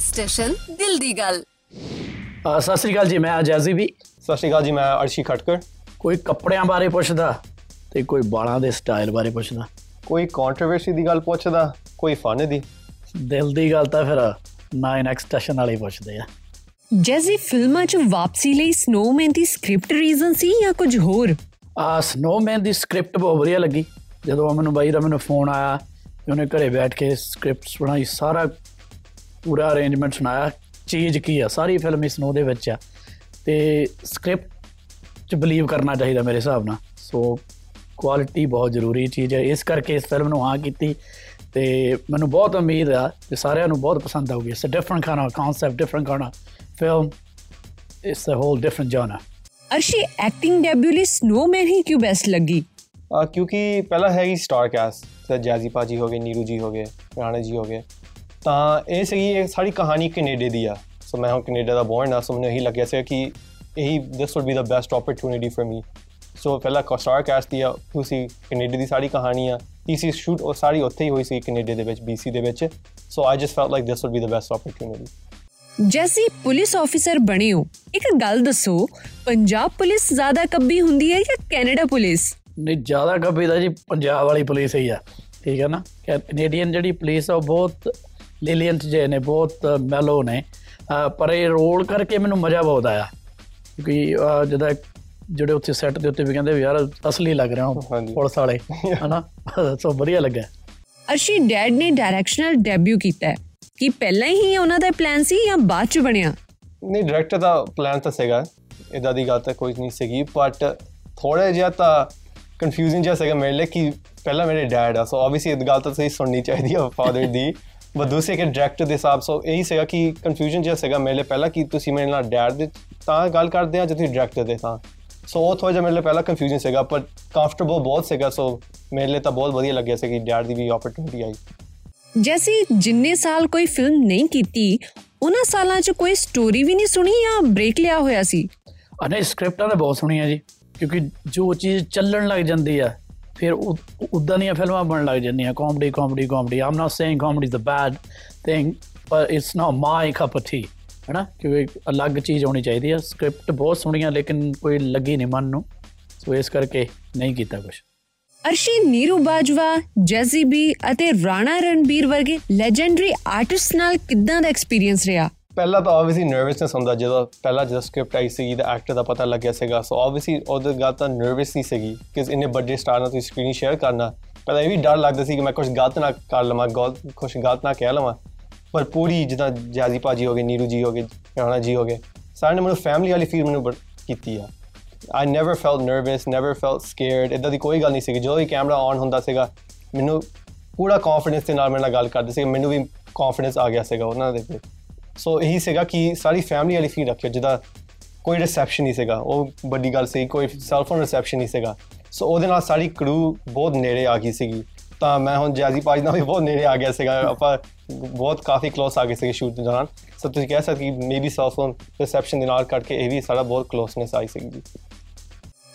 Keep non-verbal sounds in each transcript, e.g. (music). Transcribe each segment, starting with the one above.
Next station ਦਿਲ ਦੀ ਗੱਲ ਸਤਿ ਸ੍ਰੀ ਅਕਾਲ ਜੀ ਮੈਂ ਅਜੈਜ਼ੀ ਵੀ। ਸਤਿ ਸ਼੍ਰੀ ਅਕਾਲ ਜੀ ਮੈਂ ਅਰਸ਼ੀ ਖਟਕਰ ਕੋਈ ਕੱਪੜਿਆਂ ਬਾਰੇ ਪੁੱਛਦਾ ਤੇ ਕੋਈ ਬਾਲਾਂ ਦੇ ਸਟਾਈਲ ਬਾਰੇ ਪੁੱਛਦਾ? ਕੋਈ ਕੰਟਰੋਵਰਸੀ ਦੀ ਗੱਲ ਪੁੱਛਦਾ ਕੋਈ ਫਨ ਦੀ। ਦਿਲ ਦੀ ਗੱਲ ਤਾਂ ਫਿਰ 9 ਐਕਸਟੈਸ਼ਨ ਵਾਲੇ ਪੁੱਛਦੇ ਆ। ਜੈਜ਼ੀ ਫਿਲਮਾਂ 'ਚ ਵਾਪਸੀ ਲਈ ਸਨੋਮੈਨ ਦੀ ਸਕ੍ਰਿਪਟ ਰੀਜ਼ਨ ਸੀ ਜਾਂ ਕੁਝ ਹੋਰ? ਆ ਸਨੋਮੈਨ ਦੀ ਸਕ੍ਰਿਪਟ ਬਹੁਤ ਵਧੀਆ ਲੱਗੀ। ਜਦੋਂ ਮੈਨੂੰ ਬਾਈ ਦਾ ਮੈਨੂੰ ਫੋਨ ਆਇਆ ਤੇ ਉਹਨੇ ਘਰੇ ਬੈਠ ਕੇ ਸਕ੍ਰਿਪਟਸ ਬਣਾਈ ਸਾਰਾ ਪੂਰਾ ਅਰੇਂਜਮੈਂਟ ਸੁਣਾਇਆ। ਚੀਜ਼ ਕੀ ਆ? ਸਾਰੀ ਫਿਲਮ ਇਸ ਸਨੋ ਦੇ ਵਿੱਚ ਆ। ਤੇ ਸਕ੍ਰਿਪਟ ਚ ਬਲੀਵ ਕਰਨਾ ਚਾਹੀਦਾ ਮੇਰੇ ਹਿਸਾਬ ਨਾਲ। ਸੋ ਕੁਆਲਿਟੀ ਬਹੁਤ ਜ਼ਰੂਰੀ ਚੀਜ਼ ਹੈ। ਇਸ ਕਰਕੇ ਇਸ ਫਿਲਮ ਨੂੰ ਹਾਂ ਕੀਤੀ। ਤੇ ਮੈਨੂੰ ਬਹੁਤ ਉਮੀਦ ਆ ਕਿ ਸਾਰਿਆਂ ਨੂੰ ਬਹੁਤ ਪਸੰਦ ਆਊਗੀ। It's a different kind of concept different kind of film it's a whole different genre Arshi acting debut ਲਈ ਸਨੋਮੈਨ ਹੀ ਕਿਉਂ ਬੈਸਟ ਲੱਗੀ? ਕਿਉਂਕਿ ਪਹਿਲਾ ਹੈਗੀ ਸਟਾਰ ਕਾਸਟ ਤੇ ਜੈਜ਼ੀ ਪਾਜੀ ਹੋ ਗਏ ਨੀਰੂ ਜੀ ਹੋ ਗਏ ਰਾਣੇ ਜੀ ਹੋ ਗਏ। ਤਾਂ ਇਹ ਸੀਗੀ ਇਹ ਸਾਰੀ ਕਹਾਣੀ ਕੈਨੇਡਾ ਦੀ ਆ। ਸੋ ਮੈਂ ਹਾਂ ਕੈਨੇਡਾ ਦਾ ਬੌਰਨ ਆ ਸੋ ਮੈਨੂੰ ਇਹੀ ਲੱਗਿਆ ਸੀ ਕਿ ਇਹੀ this would be the best opportunity for me so ਪਹਿਲਾ ਕੋਸਟਾਰ ਕਾਸਟ ਦੀ ਆ ਤੁਸੀਂ ਕੈਨੇਡਾ ਦੀ ਸਾਰੀ ਕਹਾਣੀ ਆ। ਤੀਸਰੀ ਸ਼ੂਟ ਉਹ ਸਾਰੀ ਉੱਥੇ ਹੀ ਹੋਈ ਸੀ ਕੈਨੇਡਾ ਦੇ ਵਿੱਚ BC ਦੇ ਵਿੱਚ। So I just felt like this would be the best opportunity ਜੈਸੀ ਪੁਲਿਸ ਆਫੀਸਰ ਬਣੇ ਹੋ ਇੱਕ ਗੱਲ ਦੱਸੋ ਪੰਜਾਬ ਪੁਲਿਸ ਜ਼ਿਆਦਾ ਕੱਬੀ ਹੁੰਦੀ ਹੈ ਜਾਂ ਕੈਨੇਡਾ ਪੁਲਿਸ? ਨਹੀਂ ਜ਼ਿਆਦਾ ਕੱਬੀ ਦਾ ਜੀ ਪੰਜਾਬ ਵਾਲੀ ਪੁਲਿਸ ਹੀ ਆ ਠੀਕ ਹੈ ਨਾ? ਕੈਨੇਡੀਅਨ ਜਿਹੜੀ ਪੁਲਿਸ ਆ ਬਹੁਤ ਲੀਲੀਅੰਟ ਜੇ ਨੇ ਬਹੁਤ ਮੈਲੋ ਨੇ। ਪਰ ਇਹ ਰੋਲ ਕਰਕੇ ਮੈਨੂੰ ਮਜ਼ਾ ਬਹੁਤ ਆਇਆ। ਕਿਉਂਕਿ ਜਦੋਂ ਜਿਹੜੇ ਉੱਥੇ ਸੈੱਟ ਦੇ ਉੱਤੇ ਵੀ ਕਹਿੰਦੇ ਵੀ ਯਾਰ ਅਸਲੀ ਲੱਗ ਰਿਹਾ। ਪੁਲਿਸ ਵਾਲੇ ਹਨਾ? ਸੋ ਵਧੀਆ ਲੱਗਾ ਅਰਸ਼ੀ ਡੈਡ ਨੇ ਡਾਇਰੈਕਸ਼ਨਲ ਡੈਬਿਊ ਕੀਤਾ ਕੀ ਪਹਿਲਾਂ ਹੀ ਉਹਨਾਂ ਦਾ ਪਲਾਨ ਸੀ ਜਾਂ ਬਾਅਦ ਚ ਬਣਿਆ? ਨਹੀਂ ਡਾਇਰੈਕਟਰ ਦਾ ਪਲਾਨ ਤਾਂ ਸੀਗਾ। ਇਦਾਂ ਦੀ ਗੱਲ ਤਾਂ ਕੋਈ ਨਹੀਂ ਸੀਗੀ ਬਟ ਥੋੜਾ ਜਿਹਾ ਤਾਂ ਕਨਫਿਊਜ਼ਿੰਗ ਜਿਹਾ ਸੀਗਾ ਮੇਰੇ ਲਈ ਕਿ ਪਹਿਲਾਂ ਮੇਰੇ ਡੈਡ ਆ ਸੋ ਆਬਵੀਅਸਲੀ ਇਹ ਗੱਲ ਤਾਂ ਸਹੀ ਸੁਣਨੀ ਚਾਹੀਦੀ ਆ ਫਾਦਰ ਦੀ। ਬਟ ਦੂਸਰੇ ਕਿ ਡਾਇਰੈਕਟਰ ਦੇ ਹਿਸਾਬ ਸੋ ਇਹੀ ਸੀਗਾ ਕਿ ਕਨਫਿਊਜ਼ਨ ਜਿਹਾ ਸੀਗਾ ਮੇਰੇ ਲਈ। ਪਹਿਲਾਂ ਕਿ ਤੁਸੀਂ ਮੇਰੇ ਨਾਲ ਡੈਡ ਦੇ ਤਾਂ ਗੱਲ ਕਰਦੇ ਆ ਜਾਂ ਤੁਸੀਂ ਡਾਇਰੈਕਟਰ ਦੇ ਤਾਂ? ਸੋ ਉਹ ਥੋੜਾ ਜਿਹਾ ਮੇਰੇ ਲਈ ਪਹਿਲਾਂ ਕਨਫਿਊਜ਼ਨ ਸੀਗਾ ਪਰ ਕੰਫਰਟੇਬਲ ਬਹੁਤ ਸੀਗਾ ਸੋ ਮੇਰੇ ਲਈ ਤਾਂ ਬਹੁਤ ਵਧੀਆ ਲੱਗਿਆ ਸੀ ਕਿ ਡੈਡ ਦੀ ਵੀ ਓਪਰਚੁਨਿਟੀ ਆਈ। ਜੈਸੀ ਜਿੰਨੇ ਸਾਲ ਕੋਈ ਫਿਲਮ ਨਹੀਂ ਕੀਤੀ ਉਹਨਾਂ ਸਾਲਾਂ 'ਚ ਕੋਈ ਸਟੋਰੀ ਵੀ ਨਹੀਂ ਸੁਣੀ ਜਾਂ ਬ੍ਰੇਕ ਲਿਆ ਹੋਇਆ ਸੀ? ਅਨੇ ਸਕ੍ਰਿਪਟਾਂ ਤਾਂ ਬਹੁਤ ਸੁਣੀਆਂ ਜੀ ਕਿਉਂਕਿ ਜੋ ਚੀਜ਼ ਚੱਲਣ ਲੱਗ ਜਾਂਦੀ ਆ ਫਿਰ ਉਦਾਂ ਦੀਆਂ ਫਿਲਮਾਂ ਬਣਨ ਲੱਗ ਜਾਂਦੀਆਂ comedy comedy comedy I'm not saying comedy is the bad thing ਪਰ it's not my cup of tea ਹੈਨਾ? ਕਿਉਂਕਿ ਇੱਕ ਅਲੱਗ ਚੀਜ਼ ਹੋਣੀ ਚਾਹੀਦੀ ਆ। ਸਕ੍ਰਿਪਟ ਬਹੁਤ ਸੁਣੀਆਂ ਲੇਕਿਨ ਕੋਈ ਲੱਗੀ ਨਹੀਂ ਮਨ ਨੂੰ। ਸੋ ਇਸ ਕਰਕੇ ਨਹੀਂ ਕੀਤਾ ਕੁਝ ਅਰਸ਼ੀ ਨੀਰੂ ਬਾਜਵਾ, ਜੈਜ਼ੀ ਬੀ ਅਤੇ ਰਾਣਾ ਰਣਬੀਰ ਵਰਗੇ ਲੈਜੈਂਡਰੀ ਆਰਟਿਸਟ ਨਾਲ ਕਿੱਦਾਂ ਦਾ ਐਕਸਪੀਰੀਅੰਸ ਰਿਹਾ? ਪਹਿਲਾਂ ਤਾਂ ਆਬਵੀਅਸਲੀ ਨਰਵਸਨੈਸ ਹੁੰਦਾ ਜਦੋਂ ਪਹਿਲਾਂ ਜਦੋਂ ਸਕ੍ਰਿਪਟ ਆਈ ਸੀ ਦਾ ਐਕਟਰ ਦਾ ਪਤਾ ਲੱਗਿਆ ਸੀਗਾ। ਸੋ ਆਬਵੀਅਸਲੀ ਉਹਦੇ ਗੱਲ ਤਾਂ ਨਰਵਸ ਹੀ ਸੀਗੀ ਕਿ ਇੰਨੇ ਵੱਡੇ ਸਟਾਰ ਨਾਲ ਤੁਸੀਂ ਸਕਰੀਨ ਸ਼ੇਅਰ ਕਰਨਾ। ਪਹਿਲਾਂ ਇਹ ਵੀ ਡਰ ਲੱਗਦਾ ਸੀ ਕਿ ਮੈਂ ਕੁਝ ਗਲਤ ਨਾ ਕਰ ਲਵਾਂ ਗਲਤ ਕੁਝ ਗਲਤ ਨਾ ਕਹਿ ਲਵਾਂ। ਪਰ ਪੂਰੀ ਜਿੱਦਾਂ ਜਾਜ਼ੀ ਪਾਜੀ ਹੋ ਗਏ ਨੀਰੂ ਜੀ ਹੋ ਗਏ ਰਾਣਾ ਜੀ ਹੋ ਗਏ ਸਾਰਿਆਂ ਨੇ ਮੈਨੂੰ ਫੈਮਿਲੀ ਵਾਲੀ ਫੀਲ ਮੈਨੂੰ ਬੜ- ਕੀਤੀ ਆ। I never felt nervous, never felt scared. ਇਦਾਂ ਦੀ ਕੋਈ ਗੱਲ ਨਹੀਂ ਸੀ ਜਦੋਂ ਵੀ ਕੈਮਰਾ ਔਨ ਹੁੰਦਾ ਸੀਗਾ ਮੈਨੂੰ ਪੂਰਾ ਕੌਨਫੀਡੈਂਸ ਦੇ ਨਾਲ ਮੇਰੇ ਨਾਲ ਗੱਲ ਕਰਦੇ ਸੀ ਮੈਨੂੰ ਵੀ ਕੌਨਫੀਡੈਂਸ ਆ ਗਿਆ ਸੀਗਾ ਉਹਨਾਂ ਦੇ ਵਿੱਚ ਸੋ ਇਹੀ ਸੀਗਾ ਕਿ ਸਾਰੀ ਫੈਮਿਲੀ ਵਾਲੀ ਫੀਲ ਰੱਖਿਓ ਜਿਹਦਾ ਕੋਈ ਰਿਸੈਪਸ਼ਨ ਨਹੀਂ ਸੀਗਾ ਉਹ ਵੱਡੀ ਗੱਲ ਸੀ ਕੋਈ ਸੈਲਫੋਨ ਰਿਸੈਪਸ਼ਨ ਨਹੀਂ ਸੀਗਾ। ਸੋ ਉਹਦੇ ਨਾਲ ਸਾਰੀ ਕਰੂ ਬਹੁਤ ਨੇੜੇ ਆ ਗਈ ਸੀਗੀ। ਤਾਂ ਮੈਂ ਹੁਣ ਜੈਜ਼ੀ ਪਾਜ ਨਾਲ ਵੀ ਬਹੁਤ ਨੇੜੇ ਆ ਗਿਆ ਸੀਗਾ। ਆਪਾਂ ਬਹੁਤ ਕਾਫੀ ਕਲੋਸ ਆ ਗਏ ਸੀਗੇ ਸ਼ੂਟ ਦੇ ਦੌਰਾਨ। ਸੋ ਤੁਸੀਂ ਕਹਿ ਸਕਦੇ ਕਿ ਮੇਬੀ ਸੈਲਫੋਨ ਰਿਸੈਪਸ਼ਨ ਦੇ ਨਾਲ ਕਰਕੇ ਇਹ ਵੀ ਸਾਡਾ ਬਹੁਤ ਕਲੋਸਨੈਸ ਆਈ ਸੀਗੀ ਜੀ।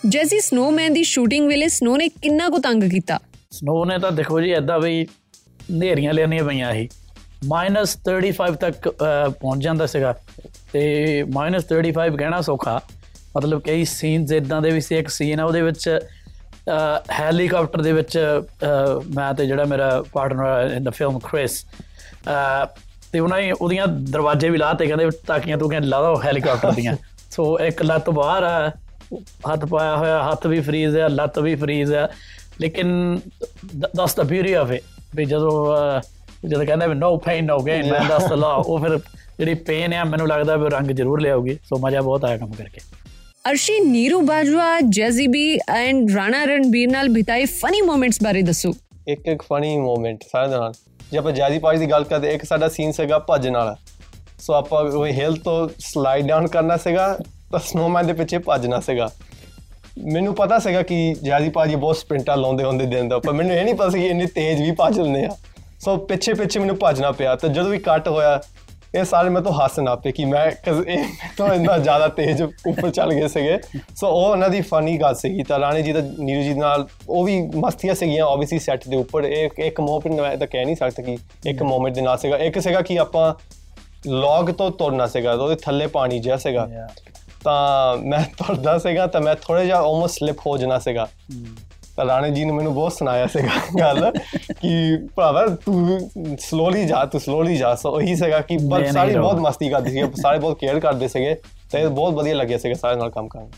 ਜੈਜ਼ੀ ਸਨੋਮੈਨ ਦੀ ਸ਼ੂਟਿੰਗ ਵੇਲੇ ਸਨੋ ਨੇ ਕਿੰਨਾ ਕੁ ਤੰਗ ਕੀਤਾ? ਸਨੋ ਨੇ ਤਾਂ ਦੇਖੋ ਜੀ ਐਦਾਂ ਵੀ ਨੇਰੀਆਂ ਲੈਣੀਆਂ ਪਈਆਂ ਸੀ। -35 ਤੱਕ ਪਹੁੰਚ ਜਾਂਦਾ ਸੀਗਾ। ਤੇ -35 ਕਹਿਣਾ ਸੌਖਾ। ਮਤਲਬ ਕਈ ਸੀਨਸ ਇਦਾਂ ਦੇ ਵੀ ਸੀ। ਇੱਕ ਸੀਨ ਆ ਉਹਦੇ ਵਿੱਚ ਹੈਲੀਕਾਪਟਰ ਦੇ ਵਿੱਚ ਮੈਂ ਤੇ ਜਿਹੜਾ ਮੇਰਾ partner in the film Chris ਤੇ ਉਹਨਾਂ ਨੇ ਉਹਦੀਆਂ ਦਰਵਾਜ਼ੇ ਵੀ ਲਾਤੇ ਕਹਿੰਦੇ ਤਾਕੀਆਂ ਤੂੰ ਕਹਿੰਦੇ ਲਾ ਦੋ ਹੈਲੀਕਾਪਟਰ ਦੀਆਂ। (laughs) ਸੋ ਇੱਕ ਲੱਤ ਬਾਹਰ ਆ ਹੱਥ ਪਾਇਆ ਹੋਇਆ ਹੱਥ ਵੀ ਫਰੀਜ਼ ਹੈ ਲੱਤ ਵੀ ਫਰੀਜ਼ ਹੈ ਲੇਕਿਨ ਦਸ ਦਾ ਬਿਊਟੀ ਆਫ ਇਟ ਵੀ ਜਦੋਂ ਜਦੋਂ ਕਹਿੰਦਾ ਵੀ ਨੋ ਪੇਨ ਨੋ ਗੇਨ ਮੈਂ ਦੱਸ ਲਾ ਉਹ ਫਿਰ ਜਿਹੜੀ ਪੇਨ ਹੈ ਮੈਨੂੰ ਲੱਗਦਾ ਵੀ ਰੰਗ ਜ਼ਰੂਰ ਲਿਆਉਗੀ ਸੋ ਮਜ਼ਾ ਬਹੁਤ ਆਇਆ ਕੰਮ ਕਰਕੇ। ਅਰਸ਼ੀ ਨੀਰੂ ਬਾਜਵਾ ਜੈਜ਼ੀ ਬੀ ਐਂਡ ਰਾਣਾ ਰਣਬੀਰ ਨਾਲ ਬਿਤਾਏ ਫਨੀ ਮੋਮੈਂਟਸ ਬਾਰੇ ਦੱਸੋ। ਇੱਕ ਇੱਕ ਫਨੀ ਮੂਮੈਂਟ ਸਾਰੇ ਦੇ ਨਾਲ। ਜੇ ਆਪਾਂ ਜੈਜ਼ੀ ਪਾਜ ਦੀ ਗੱਲ ਕਰਦੇ ਇੱਕ ਸਾਡਾ ਸੀਨ ਸੀਗਾ ਭੱਜਣ ਵਾਲਾ ਸੋ ਆਪਾਂ ਉਹ ਹਿਲ ਤੋਂ ਸਲਾਈਡ ਡਾਊਨ ਕਰਨਾ ਸੀਗਾ ਤਾਂ ਸਨੋਮੈਨ ਦੇ ਪਿੱਛੇ ਭੱਜਣਾ ਸੀਗਾ। ਮੈਨੂੰ ਪਤਾ ਸੀਗਾ ਕਿ ਜੈਜ਼ੀ ਪਾਜੀ ਬਹੁਤ ਸਪ੍ਰਿੰਟਾਂ ਲਾਉਂਦੇ ਹੁੰਦੇ ਦਿਨ ਦਾ ਪਰ ਮੈਨੂੰ ਇਹ ਨਹੀਂ ਪਤਾ ਸੀ ਕਿ ਇੰਨੀ ਤੇਜ਼ ਵੀ ਭੱਜ ਲੈਂਦੇ ਆ। ਸੋ ਪਿੱਛੇ ਪਿੱਛੇ ਮੈਨੂੰ ਭੱਜਣਾ ਪਿਆ ਤੇ ਜਦੋਂ ਵੀ ਕੱਟ ਹੋਇਆ ਇਹ ਸਾਰੇ ਮੈਂ ਤੋਂ ਹੱਸ ਨਾ ਪਏ ਕਿ ਮੈਂ ਇਹ ਤੋਂ ਇੰਨਾ ਜ਼ਿਆਦਾ ਤੇਜ਼ ਉੱਪਰ ਚੱਲ ਗਏ ਸੀਗੇ। ਸੋ ਉਹ ਉਹਨਾਂ ਦੀ ਫਨੀ ਗੱਲ ਸੀਗੀ ਤਾਂ ਰਾਣੀ ਜੀ ਦਾ ਨੀਰੂ ਜੀ ਨਾਲ ਉਹ ਵੀ ਮਸਤੀਆਂ ਸੀਗੀਆਂ ਆਬਵੀਅਸਲੀ ਸੈੱਟ ਦੇ ਉੱਪਰ। ਇੱਕ ਇੱਕ ਮੂਮੈਂਟ ਮੈਂ ਤਾਂ ਕਹਿ ਨਹੀਂ ਸਕਦਾ ਕਿ ਇੱਕ ਮੂਮੈਂਟ ਦੇ ਨਾਲ ਸੀਗਾ। ਇੱਕ ਸੀਗਾ ਕਿ ਆਪਾਂ ਲੌਗ ਤੋਂ ਤੁਰਨਾ ਸੀਗਾ ਉਹਦੇ ਥੱਲੇ ਪਾਣੀ ਜਿਹਾ ਸੀਗਾ। ਤਾਂ ਮੈਂ ਤੁਰਦਾ ਸੀਗਾ ਤਾਂ ਮੈਂ ਥੋੜਾ ਜਿਹਾ ਆਲਮੋਸਟ ਸਲਿਪ ਹੋ ਜਾਣਾ ਸੀਗਾ। ਤਾਂ ਰਾਣੇ ਜੀ ਨੇ ਮੈਨੂੰ ਬਹੁਤ ਸੁਣਾਇਆ ਸੀਗਾ ਗੱਲ ਕਿ ਭਰਾਵਾ ਤੂੰ ਸਲੋਲੀ ਜਾ ਤੂੰ ਸਲੋਲੀ ਜਾ। ਸੋ ਉਹੀ ਸੀਗਾ ਕਿ ਪਰ ਸਾਰੇ ਬਹੁਤ। ਮਸਤੀ ਕਰਦੇ ਸੀਗੇ ਸਾਰੇ ਬਹੁਤ ਕੇਅਰ ਕਰਦੇ ਸੀਗੇ ਤੇ ਬਹੁਤ ਵਧੀਆ ਲੱਗਿਆ ਸੀਗਾ ਸਾਰੇ ਨਾਲ ਕੰਮ ਕਰਨ।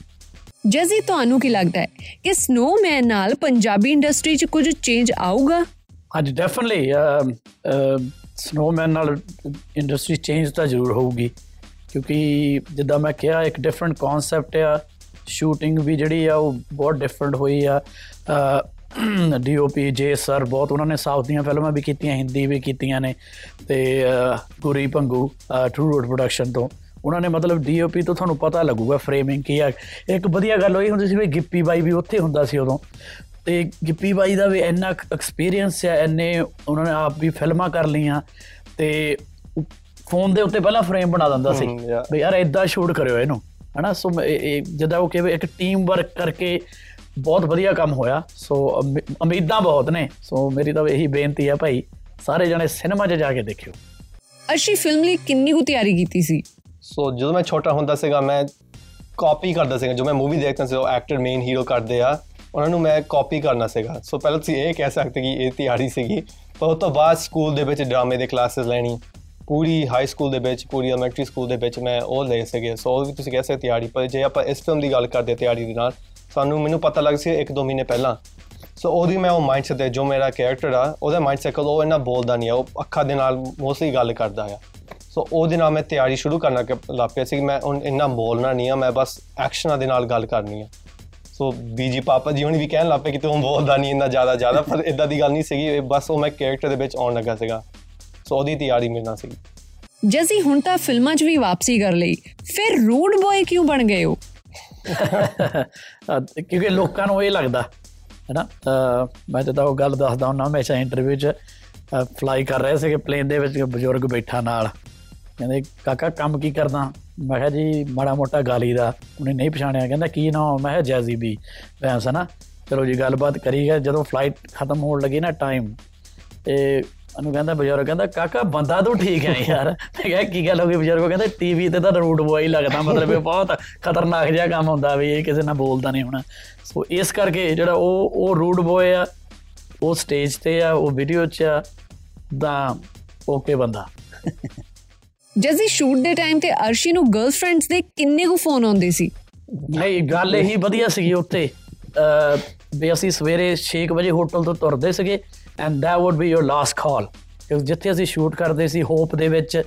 ਜੈਜ਼ੀ ਤੁਹਾਨੂੰ ਕੀ ਲੱਗਦਾ ਹੈ ਕਿ ਸਨੋਮੈਨ ਨਾਲ ਪੰਜਾਬੀ ਇੰਡਸਟਰੀ 'ਚ ਕੁਝ ਚੇਂਜ ਆਊਗਾ? ਅੱਜ ਡੈਫੀਨਿਟਲੀ ਸਨੋਮੈਨ ਨਾਲ ਇੰਡਸਟਰੀ ਚੇਂਜ ਤਾਂ ਜ਼ਰੂਰ ਹੋਊਗੀ। ਕਿਉਂਕਿ ਜਿੱਦਾਂ ਮੈਂ ਕਿਹਾ ਇੱਕ ਡਿਫਰੈਂਟ ਕਨਸੈਪਟ ਆ ਸ਼ੂਟਿੰਗ ਵੀ ਜਿਹੜੀ ਆ ਉਹ ਬਹੁਤ ਡਿਫਰੈਂਟ ਹੋਈ ਆ। ਡੀਓਪੀ ਜੇ ਸਰ ਬਹੁਤ ਉਹਨਾਂ ਨੇ ਸਾਊਥ ਦੀਆਂ ਫਿਲਮਾਂ ਵੀ ਕੀਤੀਆਂ ਹਿੰਦੀ ਵੀ ਕੀਤੀਆਂ ਨੇ ਤੇ Guri Bhangu true road production ਤੋਂ। ਉਹਨਾਂ ਨੇ ਮਤਲਬ ਡੀਓਪੀ ਤੋਂ ਤੁਹਾਨੂੰ ਪਤਾ ਲੱਗੂਗਾ ਫਰੇਮਿੰਗ ਕੀ ਆ। ਇੱਕ ਵਧੀਆ ਗੱਲ ਹੋਈ ਹੁੰਦੀ ਸੀ ਵੀ ਗਿੱਪੀ ਬਾਈ ਵੀ ਉੱਥੇ ਹੁੰਦਾ ਸੀ ਉਦੋਂ। ਤੇ ਗਿੱਪੀ ਬਾਈ ਦਾ ਵੀ ਇੰਨਾ ਐਕਸਪੀਰੀਅੰਸ ਹੈ ਇੰਨੇ ਉਹਨਾਂ ਨੇ ਆਪ ਵੀ ਫਿਲਮਾਂ ਕਰ ਲਈਆਂ ਤੇ ਫੋਨ ਦੇ ਉੱਤੇ ਪਹਿਲਾਂ ਫਰੇਮ ਬਣਾ ਦਿੰਦਾ ਸੀ. ਵੀ ਯਾਰ ਇਦਾਂ ਸ਼ੂਟ ਕਰਿਓ ਇਹਨੂੰ। ਹਨਾ? ਸੋ ਜਿੱਦਾਂ ਉਹ ਕਿਵੇਂ ਇੱਕ ਟੀਮ ਵਰਕ ਕਰਕੇ ਬਹੁਤ ਵਧੀਆ ਕੰਮ ਹੋਇਆ। ਸੋ ਉਮੀ- ਉਮੀਦਾਂ ਬਹੁਤ ਨੇ। ਸੋ ਮੇਰੀ ਤਾਂ ਇਹੀ ਬੇਨਤੀ ਹੈ ਭਾਈ ਸਾਰੇ ਜਣੇ ਸਿਨੇਮਾ 'ਚ ਜਾ ਕੇ ਦੇਖਿਓ। ਅਰਸ਼ੀ ਫਿਲਮ ਲਈ ਕਿੰਨੀ ਕੁ ਤਿਆਰੀ ਕੀਤੀ ਸੀ? ਸੋ ਜਦੋਂ ਮੈਂ ਛੋਟਾ ਹੁੰਦਾ ਸੀਗਾ ਮੈਂ ਕਾਪੀ ਕਰਦਾ ਸੀਗਾ। ਜੋ ਮੈਂ ਮੂਵੀ ਦੇਖਦਾ ਸੀ ਉਹ ਐਕਟਰ ਮੇਨ ਹੀਰੋ ਕਰਦੇ ਆ ਉਹਨਾਂ ਨੂੰ ਮੈਂ ਕਾਪੀ ਕਰਨਾ ਸੀਗਾ। ਸੋ ਪਹਿਲਾਂ ਤੁਸੀਂ ਇਹ ਕਹਿ ਸਕਦੇ ਕਿ ਇਹ ਤਿਆਰੀ ਸੀਗੀ। ਪਰ ਉਸ ਤੋਂ ਬਾਅਦ ਸਕੂਲ ਦੇ ਵਿੱਚ ਡਰਾਮੇ ਦੇ ਕਲਾਸਿਸ ਲੈਣੀ। ਪੂਰੀ ਹਾਈ ਸਕੂਲ ਦੇ ਵਿੱਚ, ਪੂਰੀ ਐਲੀਮੈਂਟਰੀ ਸਕੂਲ ਦੇ ਵਿੱਚ ਮੈਂ ਉਹ ਲਏ ਸੀਗੇ। ਸੋ ਉਹ ਵੀ ਤੁਸੀਂ ਕਹਿ ਸਕਦੇ ਤਿਆਰੀ, ਪਰ ਜੇ ਆਪਾਂ ਇਸ ਫਿਲਮ ਦੀ ਗੱਲ ਕਰਦੇ ਤਿਆਰੀ ਦੇ ਨਾਲ, ਸਾਨੂੰ ਮੈਨੂੰ ਪਤਾ ਲੱਗ ਸੀ ਇੱਕ ਦੋ ਮਹੀਨੇ ਪਹਿਲਾਂ। ਸੋ ਉਹਦੀ ਮੈਂ ਉਹ ਮਾਈਂਡਸੈਟ ਹੈ ਜੋ ਮੇਰਾ ਕੈਰੈਕਟਰ ਆ, ਉਹਦਾ ਮਾਈਂਡਸੈਟ ਕੋਲ ਉਹ ਇੰਨਾ ਬੋਲਦਾ ਨਹੀਂ ਆ, ਉਹ ਅੱਖਾਂ ਦੇ ਨਾਲ ਮੋਸਟਲੀ ਗੱਲ ਕਰਦਾ ਆ। ਸੋ ਉਹਦੇ ਨਾਲ ਮੈਂ ਤਿਆਰੀ ਸ਼ੁਰੂ ਕਰਨਾ ਕਿ, ਲੱਗ ਪਿਆ ਸੀ ਕਿ ਮੈਂ ਹੁਣ ਇੰਨਾ ਬੋਲਣਾ ਨਹੀਂ ਆ, ਮੈਂ ਬਸ ਐਕਸ਼ਨਾਂ ਦੇ ਨਾਲ ਗੱਲ ਕਰਨੀ ਆ। ਸੋ ਬੀਜੀ ਪਾਪਾ ਜੀ ਹੁਣ ਵੀ ਕਹਿਣ ਲੱਗ ਪਏ ਕਿ ਤੂੰ ਬੋਲਦਾ ਨਹੀਂ ਇੰਨਾ ਜ਼ਿਆਦਾ ਜ਼ਿਆਦਾ ਪਰ ਇਦਾਂ ਦੀ ਗੱਲ ਨਹੀਂ ਸੀਗੀ ਇਹ ਬਸ ਉਹ ਮੈਂ ਕੈਰੈਕਟਰ ਦੇ ਵਿੱਚ ਆਉਣ ਲੱਗਾ ਸੀਗਾ। ਸੋ ਉਹਦੀ ਤਿਆਰੀ ਮੇਰੇ ਨਾਲ ਸੀਗੀ ਜੈਜ਼ੀ ਹੁਣ ਤਾਂ ਫਿਲਮਾਂ 'ਚ ਵੀ ਵਾਪਸੀ ਕਰ ਲਈ। ਫਿਰ ਰੂਡ ਬॉय ਕਿਉਂ ਬਣ ਗਏ ਹੋ? ਕਿਉਂਕਿ ਲੋਕਾਂ ਨੂੰ ਇਹ ਲੱਗਦਾ ਹੈਨਾ? ਅਹ ਮੈਂ ਜਦੋਂ ਉਹ ਗੱਲ ਦੱਸਦਾ ਹੁੰਦਾ ਹਮੇਸ਼ਾ ਇੰਟਰਵਿਊ 'ਚ ਫਲਾਈ ਕਰ ਰਹੇ ਸੀਗੇ ਪਲੇਨ ਦੇ ਵਿੱਚ ਇੱਕ ਬਜ਼ੁਰਗ ਬੈਠਾ ਨਾਲ। ਕਹਿੰਦੇ ਕਾਕਾ ਕੰਮ ਕੀ ਕਰਦਾ? ਮੈਂ ਕਿਹਾ ਜੀ ਮਾੜਾ ਮੋਟਾ ਗਾਲੀ ਦਾ। ਉਹਨੇ ਨਹੀਂ ਪਛਾਣਿਆ। ਕਹਿੰਦਾ ਕੀ ਨਾਮ ਮੈਂ ਕਿਹਾ ਜੈਜ਼ੀ ਬੀ ਵੈਂਸ ਨਾ ਚਲੋ ਜੀ ਗੱਲਬਾਤ ਕਰੀ ਗਏ। ਜਦੋਂ ਫਲਾਈਟ ਖਤਮ ਹੋਣ ਲੱਗੀ ਨਾ ਟਾਈਮ ਤੇ ਉਹਨੂੰ ਕਹਿੰਦਾ ਬਜ਼ੁਰਗ ਕਹਿੰਦਾ ਕਾਕਾ ਬੰਦਾ ਤੂੰ ਠੀਕ ਹੈ ਯਾਰ? ਮੈਂ ਕਿਹਾ ਕੀ ਗੱਲ ਹੋ ਗਈ ਬਜ਼ੁਰਗ? ਕਹਿੰਦਾ ਟੀਵੀ ਤੇ ਤਾਂ ਰੂਟ ਬੋਏ ਲੱਗਦਾ ਮਤਲਬ ਇਹ ਬਹੁਤ ਖਤਰਨਾਕ ਜਿਹਾ ਕੰਮ ਹੁੰਦਾ ਵੀ ਇਹ ਕਿਸੇ ਨਾਲ ਬੋਲਦਾ ਨਹੀਂ ਹੋਣਾ। ਸੋ ਇਸ ਕਰਕੇ ਜਿਹੜਾ ਉਹ ਉਹ ਰੂਟ ਬੋਏ ਆ ਉਹ ਸਟੇਜ ਤੇ ਆ ਉਹ ਵੀਡੀਓ 'ਚ ਆ ਤਾਂ ਓਕੇ ਬੰਦਾ। ਜੈਜ਼ੀ ਸ਼ੂਟ ਦੇ ਟਾਈਮ ਤੇ ਅਰਸ਼ੀ ਨੂੰ ਗਰਲਫ੍ਰੈਂਡਸ ਦੇ ਕਿੰਨੇ ਕੁ ਫੋਨ ਆਉਂਦੇ ਸੀ? ਨਹੀਂ ਗੱਲ ਇਹੀ ਵਧੀਆ ਸੀਗੀ ਉੱਤੇ ਵੀ ਅਸੀਂ ਸਵੇਰੇ 6 ਵਜੇ ਹੋਟਲ ਤੋਂ ਤੁਰਦੇ ਸੀਗੇ। And that would be your last call. ਕਿਉਂਕਿ ਜਿੱਥੇ ਅਸੀਂ ਸ਼ੂਟ ਕਰਦੇ ਸੀ ਹੋਪ ਦੇ ਵਿੱਚ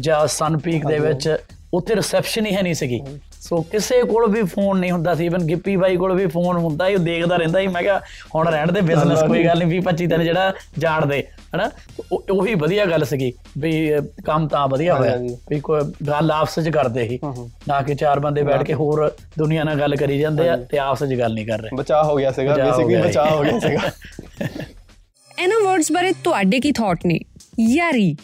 ਜਾਂ ਸਨ ਪੀਕ ਦੇ ਵਿੱਚ ਉੱਥੇ ਰਿਸੈਪਸ਼ਨ ਹੀ ਹੈ ਨਹੀਂ ਸੀਗੀ। ਸੋ ਕਿਸੇ ਕੋਲ ਵੀ ਫੋਨ ਨਹੀਂ ਹੁੰਦਾ ਸੀ ਇਵਨ ਗਿੱਪੀ ਬਾਈ ਕੋਲ ਵੀ ਫੋਨ ਹੁੰਦਾ ਹੀ ਉਹ ਦੇਖਦਾ ਰਹਿੰਦਾ ਸੀ। ਮੈਂ ਕਿਹਾ ਹੁਣ ਰਹਿਣ ਦੇ ਬਿਜ਼ਨਸ ਕੋਈ ਗੱਲ ਨਹੀਂ 20 25 ਦਿਨ ਜਿਹੜਾ ਜਾਣਦੇ ਹਨਾ? ਉਹ- ਵਧੀਆ ਗੱਲ ਸੀਗੀ ਵੀ ਕੰਮ ਤਾਂ ਵਧੀਆ ਹੋਇਆ। ਵੀ ਕੋਈ ਗੱਲ ਆਪਸ ਵਿੱਚ ਕਰਦੇ ਸੀ। ਨਾ ਕਿ ਚਾਰ ਬੰਦੇ ਬੈਠ ਕੇ ਹੋਰ ਦੁਨੀਆ ਨਾਲ ਗੱਲ ਕਰੀ ਜਾਂਦੇ ਆ ਤੇ ਆਪਸ ਵਿੱਚ ਗੱਲ ਨਹੀਂ ਕਰ ਰਹੇ। ਬਚਾਅ ਹੋ ਗਿਆ ਸੀਗਾ ਹੋ ਬੇਸਿਕਲੀ ਬਚਾਅ ਹੋ ਗਿਆ ਸੀਗਾ। (laughs) ਇਹਨਾਂ ਵਰਡਸ ਬਾਰੇ ਤੁਹਾਡੇ ਕੀ ਥਾਟ ਨੇ? ਯਾਰੀ।